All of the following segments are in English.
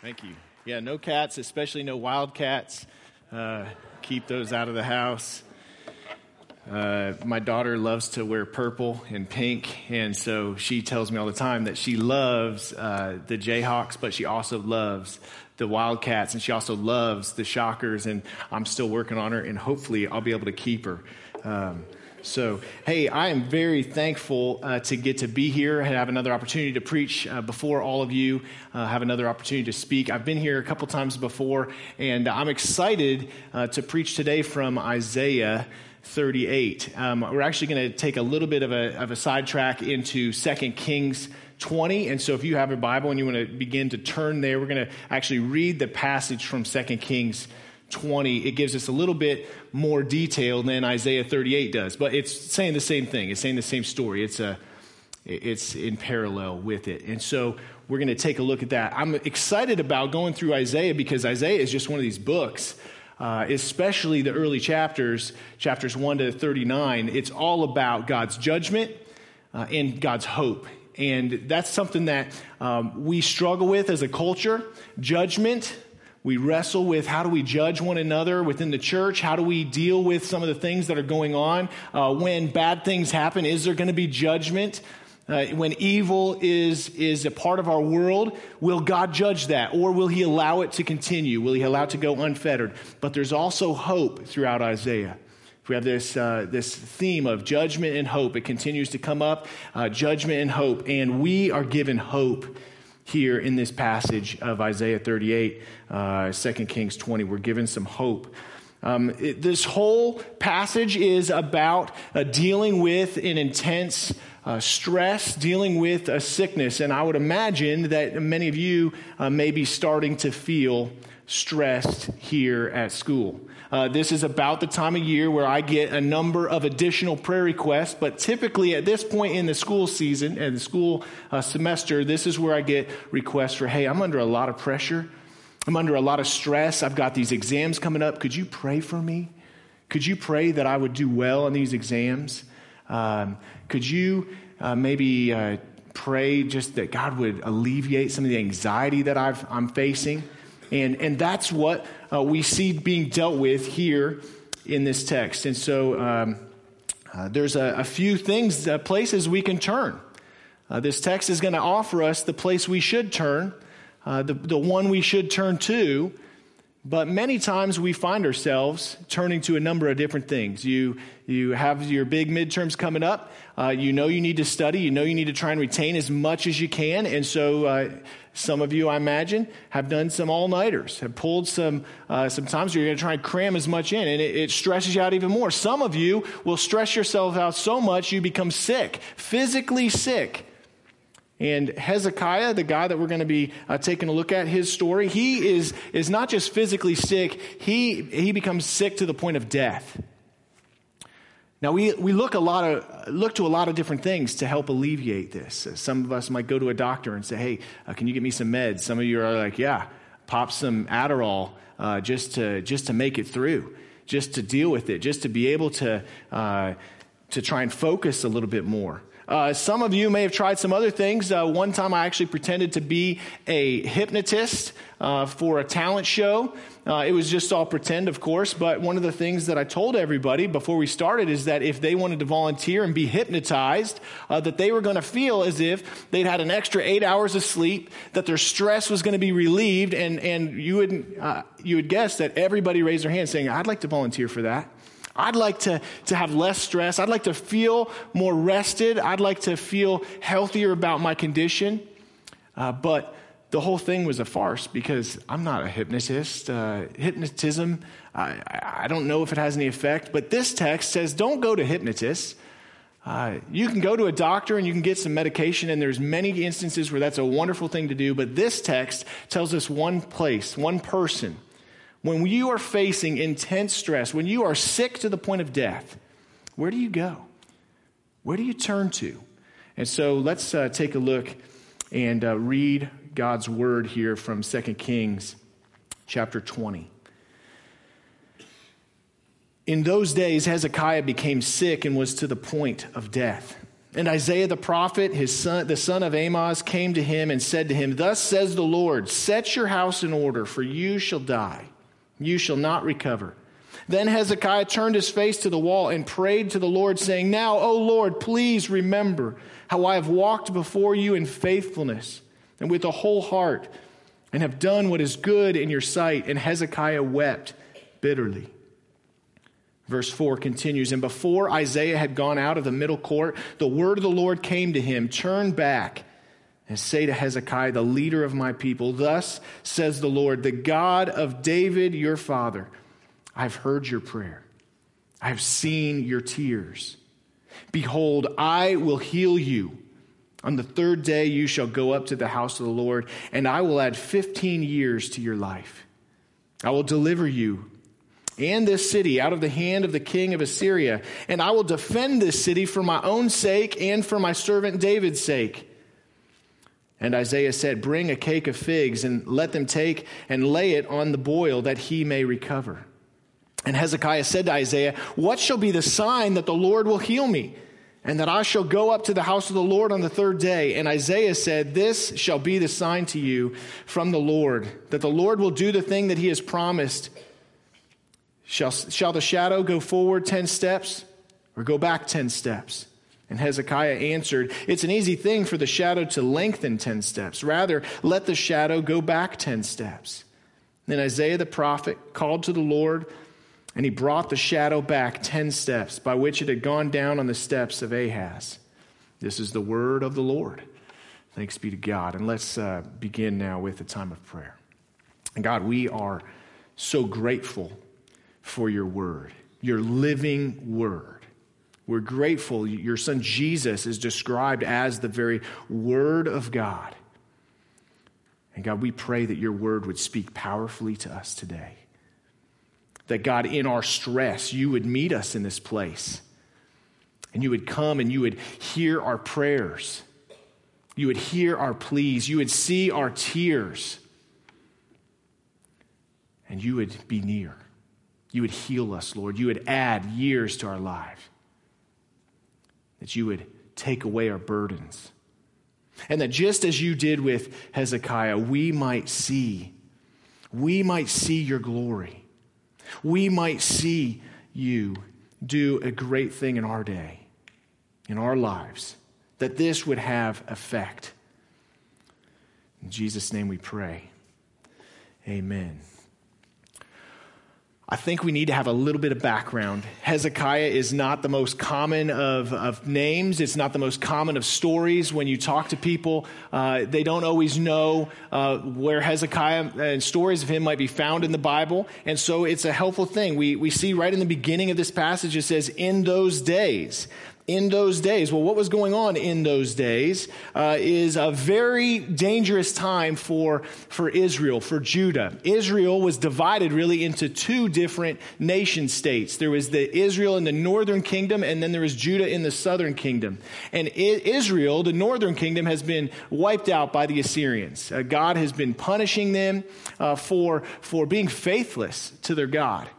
Thank you. Yeah, no cats, especially no wild cats. Uh, keep those out of the house. Uh, my daughter loves to wear purple and pink, and so she tells me all the time that she loves uh, the Jayhawks, but she also loves the Wildcats, and she also loves the Shockers. And I'm still working on her, and hopefully I'll be able to keep her. Um, so, hey, I am very thankful uh, to get to be here and have another opportunity to preach uh, before all of you, uh, have another opportunity to speak. I've been here a couple times before, and I'm excited uh, to preach today from Isaiah 38. Um, we're actually going to take a little bit of a, of a sidetrack into 2 Kings 20. And so if you have a Bible and you want to begin to turn there, we're going to actually read the passage from 2 Kings 20, it gives us a little bit more detail than Isaiah 38 does, but it's saying the same thing. It's saying the same story. It's a it's in parallel with it. And so we're going to take a look at that. I'm excited about going through Isaiah because Isaiah is just one of these books, uh, especially the early chapters, chapters 1 to 39. It's all about God's judgment uh, and God's hope. And that's something that um, we struggle with as a culture judgment we wrestle with how do we judge one another within the church? How do we deal with some of the things that are going on? Uh, when bad things happen, is there going to be judgment? Uh, when evil is, is a part of our world, will God judge that? Or will He allow it to continue? Will He allow it to go unfettered? But there's also hope throughout Isaiah. We have this, uh, this theme of judgment and hope. It continues to come up uh, judgment and hope. And we are given hope here in this passage of Isaiah 38, uh, 2 Kings 20. We're given some hope. Um, it, this whole passage is about uh, dealing with an intense uh, stress, dealing with a sickness. And I would imagine that many of you uh, may be starting to feel stressed here at school. Uh, this is about the time of year where I get a number of additional prayer requests, but typically at this point in the school season and the school uh, semester, this is where I get requests for, hey, I'm under a lot of pressure. I'm under a lot of stress. I've got these exams coming up. Could you pray for me? Could you pray that I would do well on these exams? Um, could you uh, maybe uh, pray just that God would alleviate some of the anxiety that i am facing? And, and that's what uh, we see being dealt with here in this text. And so um, uh, there's a, a, few things, uh, places we can turn. Uh, this text is going to offer us the place we should turn, the, the one we should turn to. But many times we find ourselves turning to a number of different things. You, you have your big midterms coming up. Uh, you know you need to study. You know you need to try and retain as much as you can. And so uh, some of you, I imagine, have done some all nighters, have pulled some, uh, some times you're going to try and cram as much in, and it, it, stresses you out even more. Some of you will stress yourself out so much you become sick, physically sick. And Hezekiah, the guy that we're going to be uh, taking a look at, his story, he is, is not just physically sick, he, he becomes sick to the point of death. Now, we, we look, a lot of, look to a lot of different things to help alleviate this. Uh, some of us might go to a doctor and say, hey, uh, can you get me some meds? Some of you are like, yeah, pop some Adderall uh, just, to, just to make it through, just to deal with it, just to be able to, uh, to try and focus a little bit more. Uh, some of you may have tried some other things. Uh, one time I actually pretended to be a hypnotist uh, for a talent show. Uh, it was just all pretend, of course, but one of the things that I told everybody before we started is that if they wanted to volunteer and be hypnotized, uh, that they were going to feel as if they'd had an extra eight hours of sleep, that their stress was going to be relieved, and, and you, would, uh, you would guess that everybody raised their hand saying, I'd like to volunteer for that. I'd like to, to have less stress. I'd like to feel more rested. I'd like to feel healthier about my condition. Uh, but the whole thing was a farce because I'm not a hypnotist. Uh, hypnotism, I, I, don't know if it has any effect, but this text says don't go to hypnotists. Uh, you can go to a doctor and you can get some medication, and there's many instances where that's a wonderful thing to do. But this text tells us one place, one person when you are facing intense stress, when you are sick to the point of death, where do you go? Where do you turn to? And so let's uh, take a look and uh, read God's word here from 2 Kings chapter 20. In those days, Hezekiah became sick and was to the point of death. And Isaiah the prophet, his son, the son of Amoz, came to him and said to him, Thus says the Lord, Set your house in order, for you shall die. You shall not recover. Then Hezekiah turned his face to the wall and prayed to the Lord, saying, Now, O Lord, please remember how I have walked before you in faithfulness and with a whole heart, and have done what is good in your sight. And Hezekiah wept bitterly. Verse 4 continues And before Isaiah had gone out of the middle court, the word of the Lord came to him Turn back and say to Hezekiah, the leader of my people, Thus says the Lord, the God of David your father, I've heard your prayer, I've seen your tears. Behold, I will heal you. On the third day you shall go up to the house of the Lord, and I will add 15 years to your life. I will deliver you and this city out of the hand of the king of Assyria, and I will defend this city for my own sake and for my servant David's sake. And Isaiah said, Bring a cake of figs and let them take and lay it on the boil that he may recover. And Hezekiah said to Isaiah, What shall be the sign that the Lord will heal me? And that I shall go up to the house of the Lord on the third day. And Isaiah said, This shall be the sign to you from the Lord, that the Lord will do the thing that he has promised. Shall, shall the shadow go forward 10 steps or go back 10 steps? And Hezekiah answered, It's an easy thing for the shadow to lengthen 10 steps. Rather, let the shadow go back 10 steps. Then Isaiah the prophet called to the Lord, and he brought the shadow back 10 steps, by which it had gone down on the steps of Ahaz. This is the word of the Lord. Thanks be to God. And let's uh, begin now with a time of prayer. And God, we are so grateful for your word, your living word. We're grateful. Your son Jesus is described as the very word of God. And God, we pray that your word would speak powerfully to us today. That God, in our stress, you would meet us in this place. And you would come and you would hear our prayers. You would hear our pleas. You would see our tears. And you would be near. You would heal us, Lord. You would add years to our life. That you would take away our burdens. And that just as you did with Hezekiah, we might see, we might see your glory. We might see you do a great thing in our day, in our lives, that this would have effect. In Jesus' name we pray. Amen. I think we need to have a little bit of background. Hezekiah is not the most common of, of names. It's not the most common of stories. When you talk to people, uh, they don't always know uh, where Hezekiah and stories of him might be found in the Bible. And so it's a helpful thing. We, we see right in the beginning of this passage, it says, in those days in those days. Well, what was going on in those days uh, is a very dangerous time for, for Israel, for Judah. Israel was divided really into two different nation states. There was the Israel in the northern kingdom, and then there was Judah in the southern kingdom. And Israel, the northern kingdom, has been wiped out by the Assyrians. Uh, God has been punishing them uh, for, for being faithless to their God.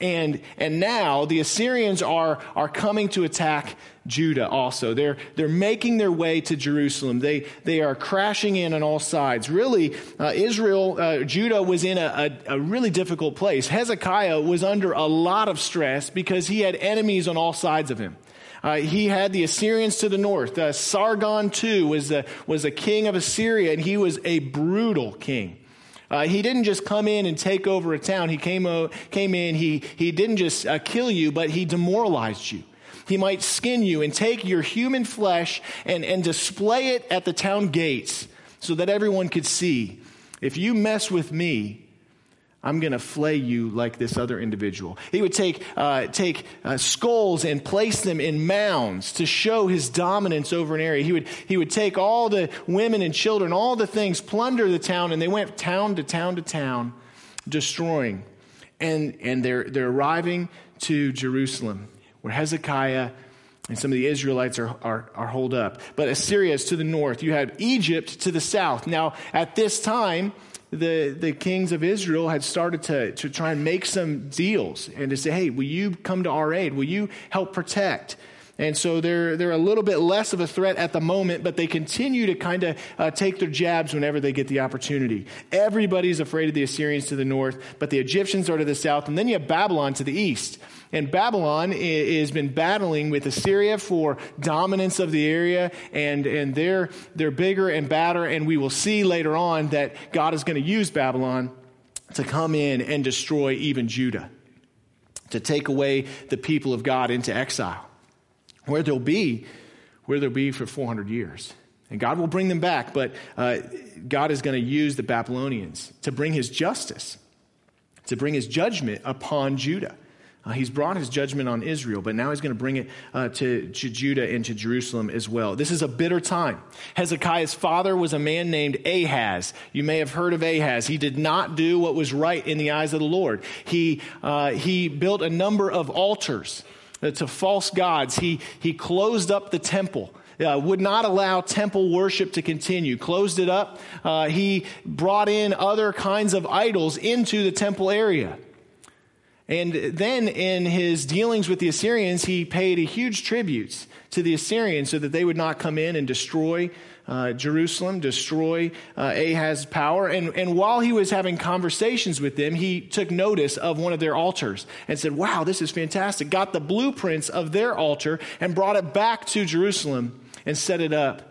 And, and now the Assyrians are, are coming to attack Judah also. They're, they're making their way to Jerusalem. They, they are crashing in on all sides. Really, uh, Israel, uh, Judah was in a, a, a, really difficult place. Hezekiah was under a lot of stress because he had enemies on all sides of him. Uh, he had the Assyrians to the north. Uh, Sargon II was a, was a king of Assyria, and he was a brutal king. Uh, he didn't just come in and take over a town. He came, uh, came in, he, he didn't just uh, kill you, but he demoralized you. He might skin you and take your human flesh and, and display it at the town gates so that everyone could see. If you mess with me, I'm going to flay you like this other individual. He would take, uh, take uh, skulls and place them in mounds to show his dominance over an area. He would, he would take all the women and children, all the things, plunder the town, and they went town to town to town, destroying. And, and they're, they're arriving to Jerusalem, where Hezekiah and some of the Israelites are, are, are holed up. But Assyria is to the north. You have Egypt to the south. Now, at this time, the, the kings of Israel had started to, to try and make some deals and to say, hey, will you come to our aid? Will you help protect? And so they're, they're a little bit less of a threat at the moment, but they continue to kind of uh, take their jabs whenever they get the opportunity. Everybody's afraid of the Assyrians to the north, but the Egyptians are to the south. And then you have Babylon to the east. And Babylon has been battling with Assyria for dominance of the area, and, and they're, they're bigger and badder. And we will see later on that God is going to use Babylon to come in and destroy even Judah, to take away the people of God into exile where they'll be, where they'll be for 400 years. And God will bring them back, but uh, God is going to use the Babylonians to bring his justice, to bring his judgment upon Judah. Uh, he's brought his judgment on Israel, but now he's going to bring it uh, to, to, Judah and to Jerusalem as well. This is a bitter time. Hezekiah's father was a man named Ahaz. You may have heard of Ahaz. He did not do what was right in the eyes of the Lord. He, uh, he built a number of altars to false gods. He, he closed up the temple. Uh, would not allow temple worship to continue, closed it up. Uh, he brought in other kinds of idols into the temple area. And then in his dealings with the Assyrians, he paid a huge tributes to the Assyrians so that they would not come in and destroy uh, Jerusalem, destroy uh, Ahaz's power. And, and while he was having conversations with them, he took notice of one of their altars and said, Wow, this is fantastic. Got the blueprints of their altar and brought it back to Jerusalem and set it up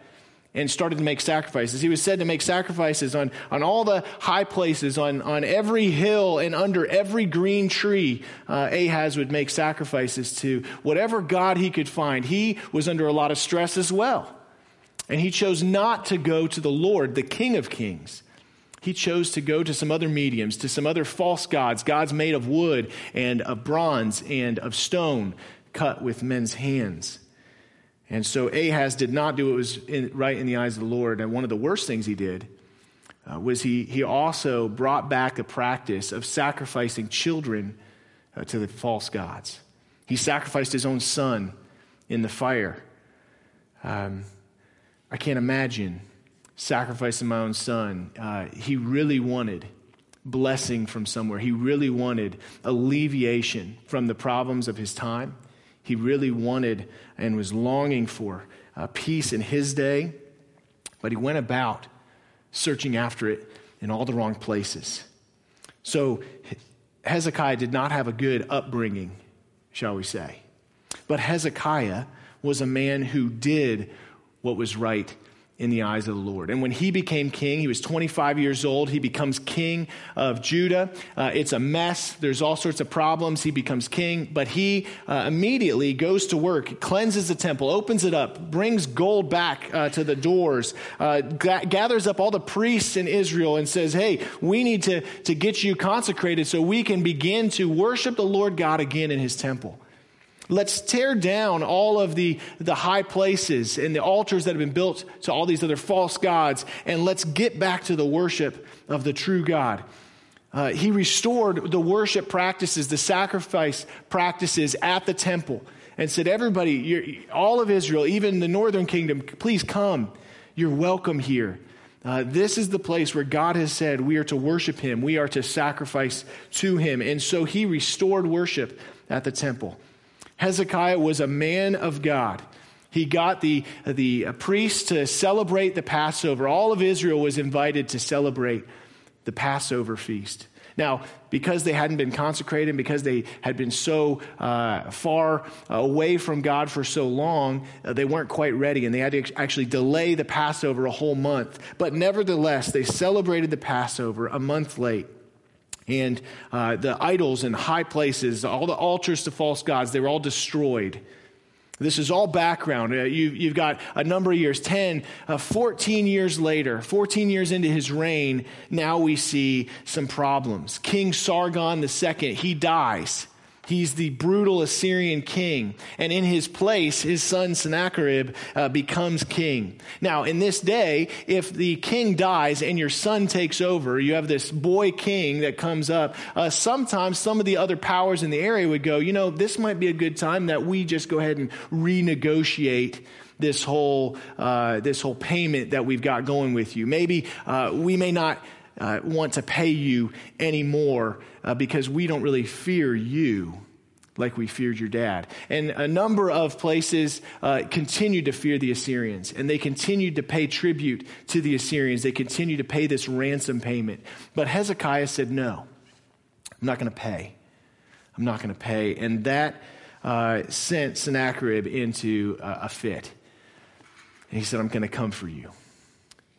and started to make sacrifices. He was said to make sacrifices on, on all the high places, on, on every hill and under every green tree. Uh, Ahaz would make sacrifices to whatever God he could find. He was under a lot of stress as well. And he chose not to go to the Lord, the King of Kings. He chose to go to some other mediums, to some other false gods, gods made of wood and of bronze and of stone, cut with men's hands. And so Ahaz did not do what was in, right in the eyes of the Lord. And one of the worst things he did uh, was he, he also brought back the practice of sacrificing children uh, to the false gods. He sacrificed his own son in the fire. Um, I can't imagine sacrificing my own son. Uh, he really wanted blessing from somewhere. He really wanted alleviation from the problems of his time. He really wanted and was longing for uh, peace in his day, but he went about searching after it in all the wrong places. So Hezekiah did not have a good upbringing, shall we say. But Hezekiah was a man who did what was right in the eyes of the Lord. And when he became king, he was 25 years old. He becomes king of Judah. Uh, it's a mess. There's all sorts of problems. He becomes king, but he uh, immediately goes to work, cleanses the temple, opens it up, brings gold back uh, to the doors, uh, g- gathers up all the priests in Israel, and says, Hey, we need to, to get you consecrated so we can begin to worship the Lord God again in his temple. Let's tear down all of the, the high places and the altars that have been built to all these other false gods, and let's get back to the worship of the true God. Uh, he restored the worship practices, the sacrifice practices at the temple, and said, Everybody, all of Israel, even the northern kingdom, please come. You're welcome here. Uh, this is the place where God has said we are to worship Him, we are to sacrifice to Him. And so He restored worship at the temple. Hezekiah was a man of God. He got the, the priests to celebrate the Passover. All of Israel was invited to celebrate the Passover feast. Now, because they hadn't been consecrated, and because they had been so uh, far away from God for so long, uh, they weren't quite ready, and they had to actually delay the Passover a whole month. But nevertheless, they celebrated the Passover a month late and uh, the idols and high places, all the altars to false gods, they were all destroyed. This is all background. Uh, you, have got a number of years 10, uh, 14 years later, 14 years into his reign, now we see some problems. King Sargon II, he dies. He's the brutal Assyrian king. And in his place, his son Sennacherib uh, becomes king. Now, in this day, if the king dies and your son takes over, you have this boy king that comes up, uh, sometimes some of the other powers in the area would go, you know, this might be a good time that we just go ahead and renegotiate this whole, uh, this whole payment that we've got going with you. Maybe uh, we may not uh, want to pay you anymore uh, because we don't really fear you. like we feared your dad. And a number of places uh, continued to fear the Assyrians, and they continued to pay tribute to the Assyrians. They continued to pay this ransom payment. But Hezekiah said, No, I'm not going to pay. I'm not going to pay. And that uh, sent Sennacherib into uh, a fit. And he said, I'm going to come for you.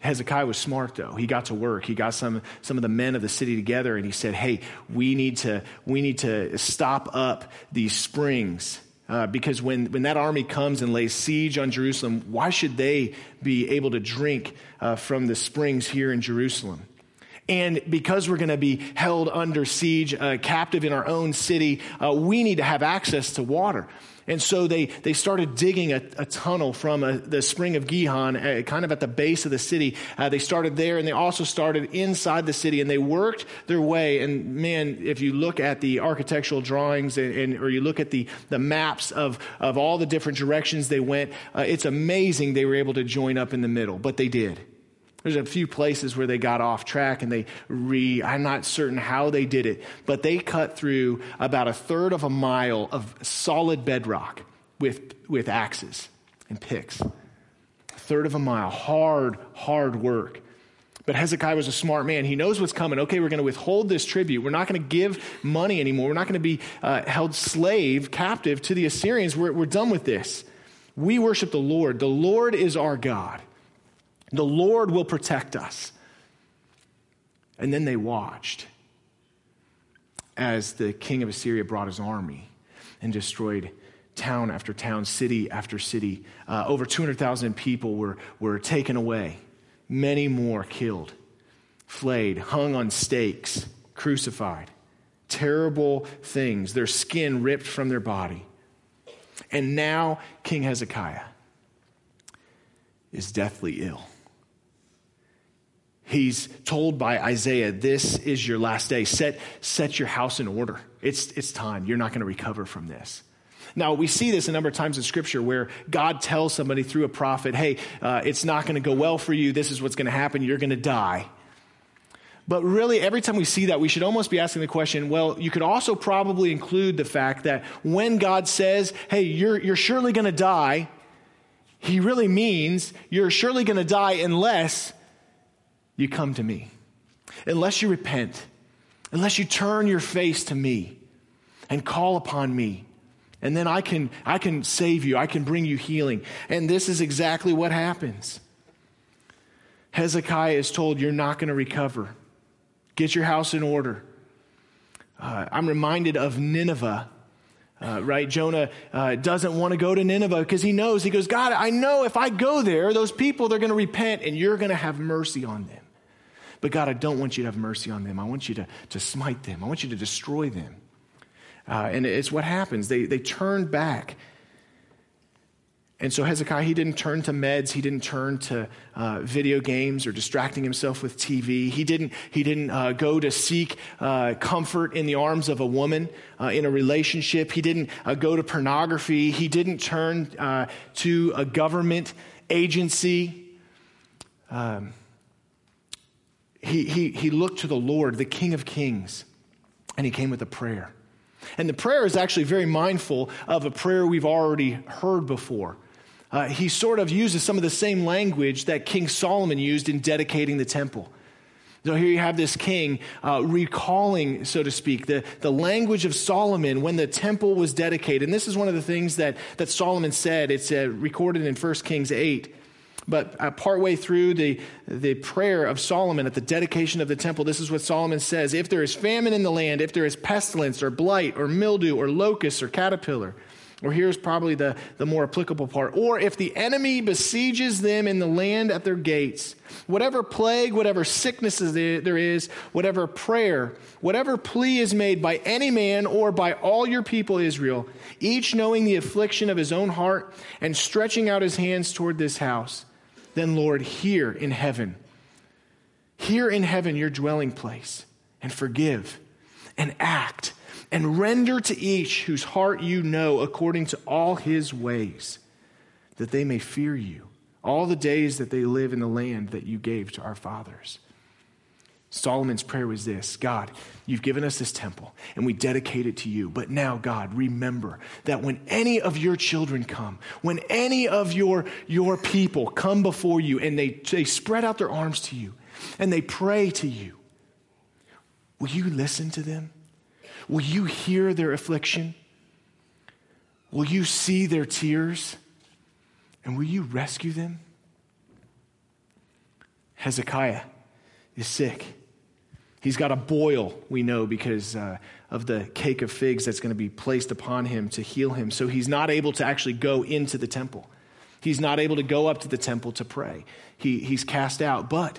Hezekiah was smart, though. He got to work. He got some, some of the men of the city together and he said, Hey, we need to, we need to stop up these springs. Uh, because when, when that army comes and lays siege on Jerusalem, why should they be able to drink uh, from the springs here in Jerusalem? And because we're going to be held under siege, uh, captive in our own city, uh, we need to have access to water. And so they, they started digging a, a tunnel from a, uh, the spring of Gihon, uh, kind of at the base of the city. Uh, they started there, and they also started inside the city, and they worked their way. And man, if you look at the architectural drawings and, and or you look at the, the maps of, of all the different directions they went, uh, it's amazing they were able to join up in the middle, but they did. There's a few places where they got off track and they re, I'm not certain how they did it, but they cut through about a third of a mile of solid bedrock with, with axes and picks. A third of a mile. Hard, hard work. But Hezekiah was a smart man. He knows what's coming. Okay, we're going to withhold this tribute. We're not going to give money anymore. We're not going to be uh, held slave, captive to the Assyrians. We're, we're done with this. We worship the Lord. The Lord is our God. The Lord will protect us. And then they watched as the king of Assyria brought his army and destroyed town after town, city after city. Uh, over 200,000 people were, were taken away, many more killed, flayed, hung on stakes, crucified. Terrible things, their skin ripped from their body. And now King Hezekiah is deathly ill he's told by Isaiah, This is your last day. Set, set your house in order. It's, it's time. You're not going to recover from this. Now, we see this a number of times in Scripture where God tells somebody through a prophet, Hey, uh, it's not going to go well for you. This is what's going to happen. You're going to die. But really, every time we see that, we should almost be asking the question well, you could also probably include the fact that when God says, Hey, you're, you're surely going to die, he really means you're surely going to die unless you come to me. Unless you repent, unless you turn your face to me and call upon me. And then I can, I can save you. I can bring you healing. And this is exactly what happens. Hezekiah is told, You're not going to recover. Get your house in order. Uh, I'm reminded of Nineveh. Uh, right? Jonah uh, doesn't want to go to Nineveh because he knows, he goes, God, I know if I go there, those people, they're going to repent and you're going to have mercy on them. But God, I don't want you to have mercy on them. I want you to, to smite them, I want you to destroy them. Uh, and it's what happens. They, they turned back. And so Hezekiah, he didn't turn to meds. He didn't turn to uh, video games or distracting himself with TV. He didn't, he didn't uh, go to seek uh, comfort in the arms of a woman uh, in a relationship. He didn't uh, go to pornography. He didn't turn uh, to a government agency. Um, he, he, he looked to the Lord, the King of Kings, and he came with a prayer. And the prayer is actually very mindful of a prayer we've already heard before. Uh, he sort of uses some of the same language that King Solomon used in dedicating the temple. So here you have this king uh, recalling, so to speak, the, the language of Solomon when the temple was dedicated. And this is one of the things that, that Solomon said. It's uh, recorded in 1 Kings 8. But uh, partway through the, the prayer of Solomon at the dedication of the temple, this is what Solomon says If there is famine in the land, if there is pestilence or blight or mildew or locust or caterpillar, or here's probably the, the more applicable part, or if the enemy besieges them in the land at their gates, whatever plague, whatever sicknesses there is, whatever prayer, whatever plea is made by any man or by all your people Israel, each knowing the affliction of his own heart and stretching out his hands toward this house, then, Lord, here in heaven, here in heaven, your dwelling place, and forgive and act and render to each whose heart you know according to all his ways, that they may fear you all the days that they live in the land that you gave to our fathers. Solomon's prayer was this God, you've given us this temple and we dedicate it to you. But now, God, remember that when any of your children come, when any of your, your people come before you and they, they spread out their arms to you and they pray to you, will you listen to them? Will you hear their affliction? Will you see their tears? And will you rescue them? Hezekiah is sick. He's got a boil, we know, because uh, of the cake of figs that's going to be placed upon him to heal him. So he's not able to actually go into the temple. He's not able to go up to the temple to pray. He, he's cast out. But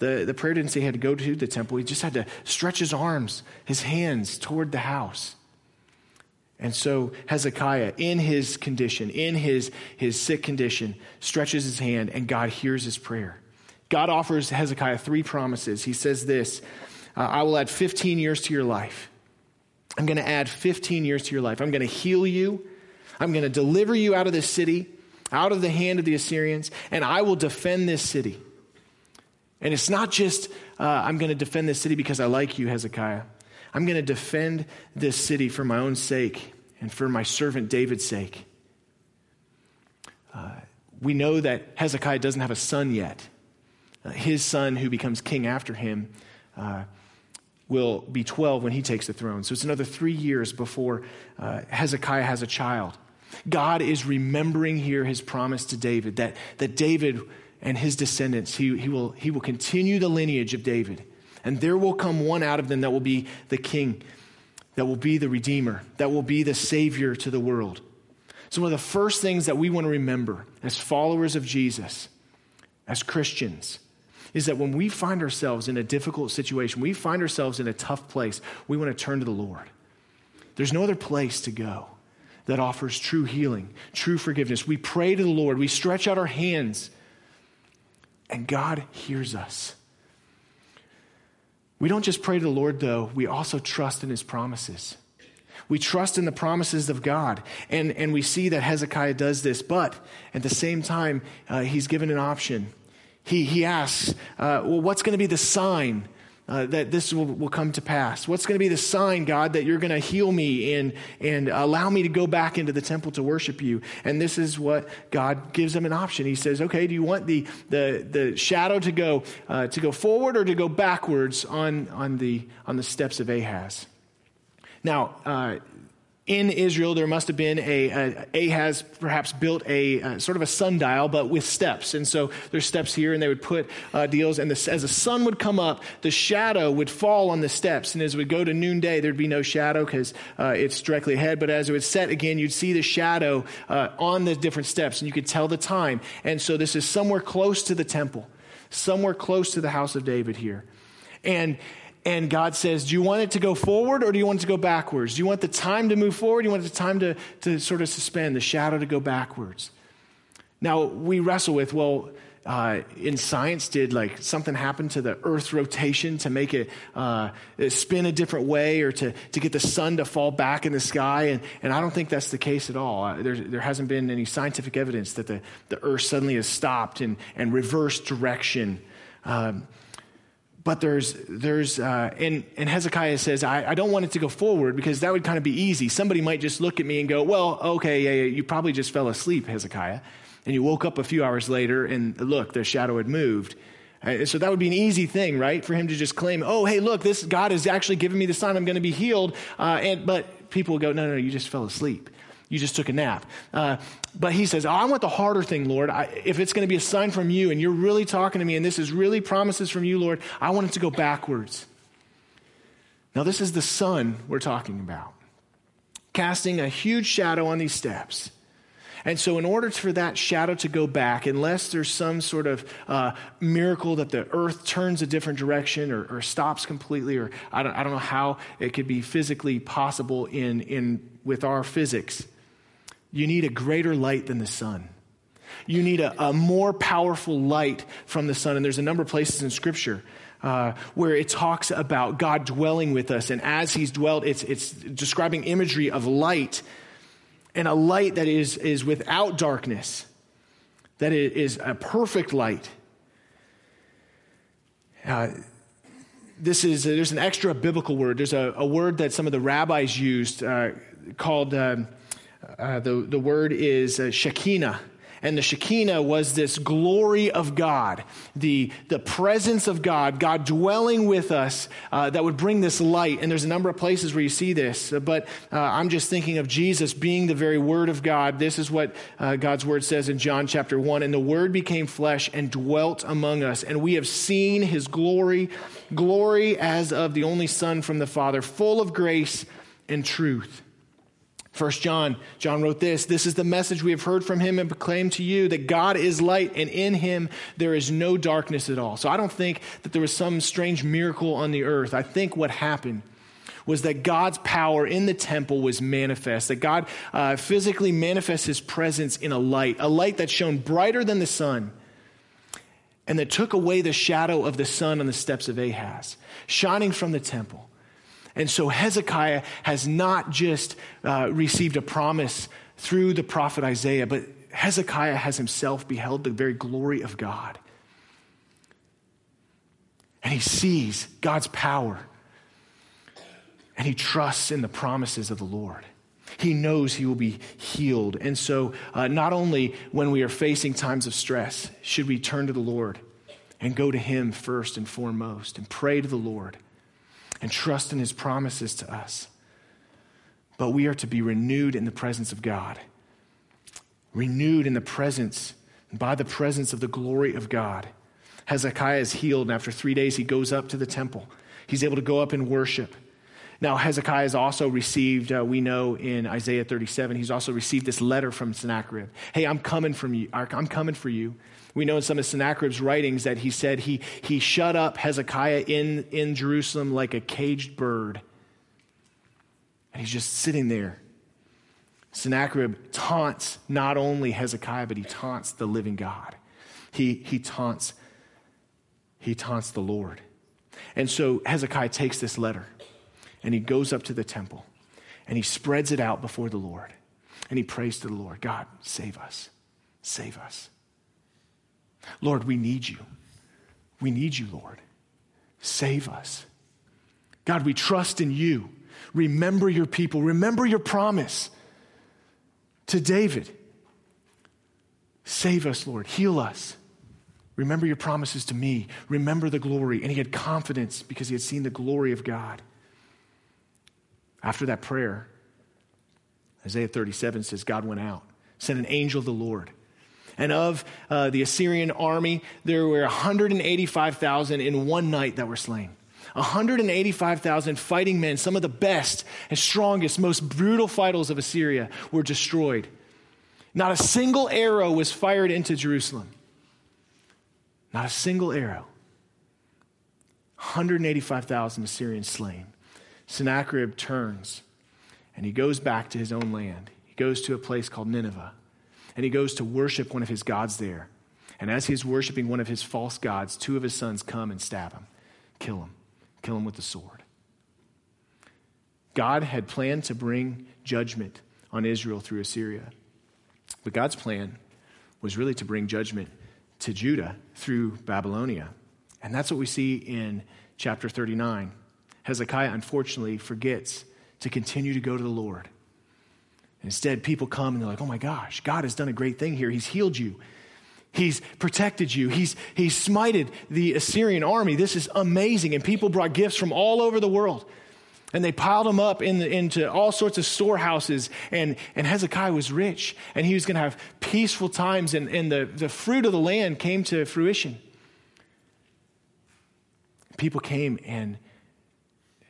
the, the prayer didn't say he had to go to the temple. He just had to stretch his arms, his hands toward the house. And so Hezekiah, in his condition, in his, his sick condition, stretches his hand and God hears his prayer. God offers Hezekiah three promises. He says this uh, I will add 15 years to your life. I'm going to add 15 years to your life. I'm going to heal you. I'm going to deliver you out of this city, out of the hand of the Assyrians, and I will defend this city. And it's not just, uh, I'm going to defend this city because I like you, Hezekiah. I'm going to defend this city for my own sake and for my servant David's sake. Uh, we know that Hezekiah doesn't have a son yet. His son, who becomes king after him, uh, will be 12 when he takes the throne. So it's another three years before uh, Hezekiah has a child. God is remembering here his promise to David that, that David and his descendants, he, he, will, he will continue the lineage of David. And there will come one out of them that will be the king, that will be the redeemer, that will be the savior to the world. So, one of the first things that we want to remember as followers of Jesus, as Christians, is that when we find ourselves in a difficult situation, we find ourselves in a tough place, we want to turn to the Lord. There's no other place to go that offers true healing, true forgiveness. We pray to the Lord, we stretch out our hands, and God hears us. We don't just pray to the Lord, though, we also trust in his promises. We trust in the promises of God. And, and we see that Hezekiah does this, but at the same time, uh, he's given an option he, he asks, uh, Well, what's going to be the sign uh, that this will, will come to pass? What's going to be the sign, God, that you're going to heal me and, and allow me to go back into the temple to worship you? And this is what God gives him an option. He says, Okay, do you want the, the, the shadow to go, uh, to go forward or to go backwards on, on, the, on the steps of Ahaz? Now, uh, in Israel, there must have been a, a Ahaz perhaps built a, a, sort of a sundial, but with steps. And so there's steps here, and they would put uh, deals. And the, as the sun would come up, the shadow would fall on the steps. And as we go to noonday, there'd be no shadow because uh, it's directly ahead. But as it would set again, you'd see the shadow uh, on the different steps, and you could tell the time. And so this is somewhere close to the temple, somewhere close to the house of David here. And and God says, Do you want it to go forward or do you want it to go backwards? Do you want the time to move forward? Do you want the time to, to sort of suspend, the shadow to go backwards? Now, we wrestle with, well, uh, in science, did like something happen to the Earth's rotation to make it uh, spin a different way or to, to get the sun to fall back in the sky? And, and I don't think that's the case at all. Uh, there, there hasn't been any scientific evidence that the, the Earth suddenly has stopped and, and reversed direction. Um, but there's, there's uh, and, and Hezekiah says, I, I don't want it to go forward because that would kind of be easy. Somebody might just look at me and go, well, okay, yeah, yeah, you probably just fell asleep, Hezekiah. And you woke up a few hours later and look, the shadow had moved. Uh, so that would be an easy thing, right? For him to just claim, oh, hey, look, this God has actually given me the sign I'm going to be healed. Uh, and, but people go, no, no, you just fell asleep. You just took a nap. Uh, but he says, I want the harder thing, Lord. I, if it's going to be a sign from you and you're really talking to me and this is really promises from you, Lord, I want it to go backwards. Now, this is the sun we're talking about, casting a huge shadow on these steps. And so, in order for that shadow to go back, unless there's some sort of uh, miracle that the earth turns a different direction or, or stops completely, or I don't, I don't know how it could be physically possible in, in, with our physics, you need a greater light than the sun. You need a, a more powerful light from the sun. And there's a number of places in Scripture uh, where it talks about God dwelling with us. And as He's dwelt, it's, it's describing imagery of light and a light that is, is without darkness, that is a perfect light. Uh, this is there's an extra biblical word. There's a, a word that some of the rabbis used uh, called um, uh, the the word is uh, Shekinah. And the Shekinah was this glory of God, the, the presence of God, God dwelling with us uh, that would bring this light. And there's a number of places where you see this, but uh, I'm just thinking of Jesus being the very Word of God. This is what uh, God's Word says in John chapter 1. And the Word became flesh and dwelt among us, and we have seen his glory, glory as of the only Son from the Father, full of grace and truth. First John, John wrote this This is the message we have heard from him and proclaimed to you that God is light and in him there is no darkness at all. So I don't think that there was some strange miracle on the earth. I think what happened was that God's power in the temple was manifest, that God uh, physically manifests his presence in a light, a light that shone brighter than the sun and that took away the shadow of the sun on the steps of Ahaz, shining from the temple. And so Hezekiah has not just uh, received a promise through the prophet Isaiah, but Hezekiah has himself beheld the very glory of God. And he sees God's power. And he trusts in the promises of the Lord. He knows he will be healed. And so, uh, not only when we are facing times of stress, should we turn to the Lord and go to him first and foremost and pray to the Lord and trust in his promises to us. But we are to be renewed in the presence of God, renewed in the presence, by the presence of the glory of God. Hezekiah is healed, and after three days, he goes up to the temple. He's able to go up and worship. Now, Hezekiah has also received, uh, we know in Isaiah 37, he's also received this letter from Sennacherib. Hey, I'm coming from you. I'm coming for you. We know in some of Sennacherib's writings that he said he, he shut up Hezekiah in, in Jerusalem like a caged bird. And he's just sitting there. Sennacherib taunts not only Hezekiah, but he taunts the living God. He, he taunts he taunts the Lord. And so Hezekiah takes this letter and he goes up to the temple and he spreads it out before the Lord. And he prays to the Lord God, save us, save us. Lord, we need you. We need you, Lord. Save us. God, we trust in you. Remember your people. Remember your promise to David. Save us, Lord. Heal us. Remember your promises to me. Remember the glory. And he had confidence because he had seen the glory of God. After that prayer, Isaiah 37 says, God went out, sent an angel of the Lord and of uh, the Assyrian army, there were 185,000 in one night that were slain. 185,000 fighting men, some of the best and strongest, most brutal fighters of Assyria, were destroyed. Not a single arrow was fired into Jerusalem. Not a single arrow. 185,000 Assyrians slain. Sennacherib turns and he goes back to his own land. He goes to a place called Nineveh and he goes to worship one of his gods there. And as he's worshiping one of his false gods, two of his sons come and stab him, kill him, kill him with the sword. God had planned to bring judgment on Israel through Assyria. But God's plan was really to bring judgment to Judah through Babylonia. And that's what we see in chapter 39. Hezekiah, unfortunately, forgets to continue to go to the Lord. Instead, people come and they're like, oh my gosh, God has done a great thing here. He's healed you. He's protected you. He's, he's smited the Assyrian army. This is amazing. And people brought gifts from all over the world. And they piled them up in the, into all sorts of storehouses. And, and Hezekiah was rich. And he was going to have peaceful times. And, and the, the fruit of the land came to fruition. People came and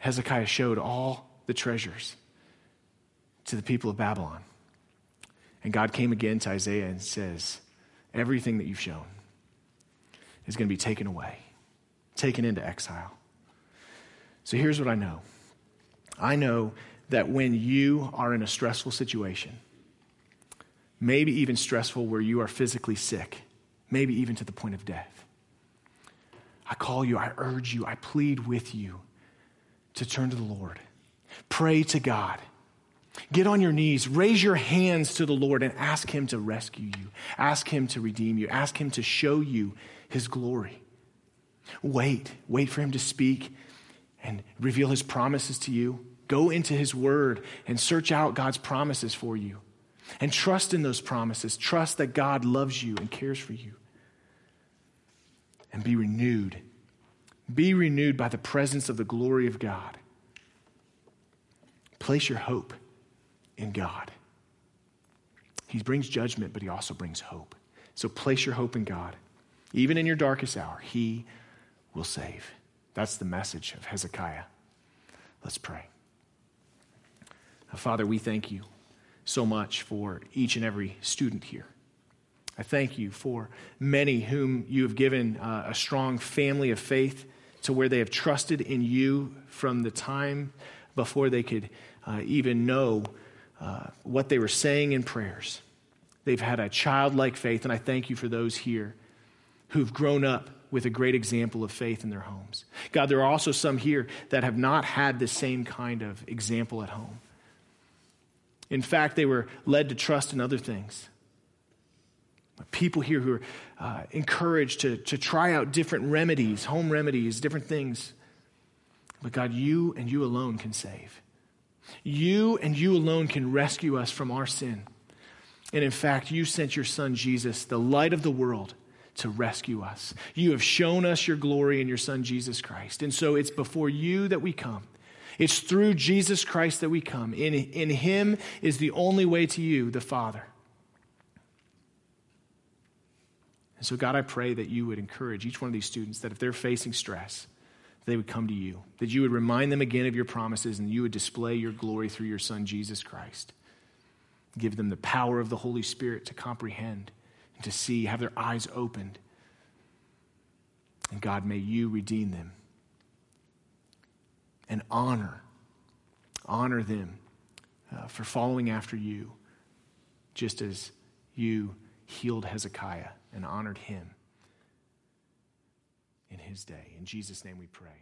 Hezekiah showed all the treasures to the people of Babylon. And God came again to Isaiah and says, Everything that you've shown is going to be taken away, taken into exile. So here's what I know I know that when you are in a stressful situation, maybe even stressful where you are physically sick, maybe even to the point of death, I call you, I urge you, I plead with you to turn to the Lord. Pray to God Get on your knees, raise your hands to the Lord, and ask Him to rescue you. Ask Him to redeem you. Ask Him to show you His glory. Wait, wait for Him to speak, and reveal his promises to you. Go into his word and search out God's promises for you. And trust in those promises. Trust that God loves you and cares for you. And be renewed. Be renewed by the presence of the glory of God. Place your hope in God. He brings judgment, but he also brings hope. So place your hope in God. Even in your darkest hour, he will save. That's the message of Hezekiah. Let's pray. Father, we thank you so much for each and every student here. I thank you for many whom you have given uh, a strong family of faith to where they have trusted in you from the time before they could uh, even know uh, what they were saying in prayers. They've had a childlike faith, and I thank you for those here who've grown up with a great example of faith in their homes. God, there are also some here that have not had the same kind of example at home. In fact, they were led to trust in other things. People here who are uh, encouraged to, to try out different remedies, home remedies, different things. But God, you and you alone can save. You and you alone can rescue us from our sin. And in fact, you sent your son Jesus, the light of the world, to rescue us. You have shown us your glory in your son Jesus Christ. And so it's before you that we come. It's through Jesus Christ that we come. In, in Him is the only way to you, the Father. And so, God, I pray that you would encourage each one of these students that if they're facing stress, they would come to you, that you would remind them again of your promises, and you would display your glory through your Son, Jesus Christ. Give them the power of the Holy Spirit to comprehend and to see, have their eyes opened. And God, may you redeem them and honor, honor them uh, for following after you, just as you healed Hezekiah and honored him in his day. In Jesus' name we pray.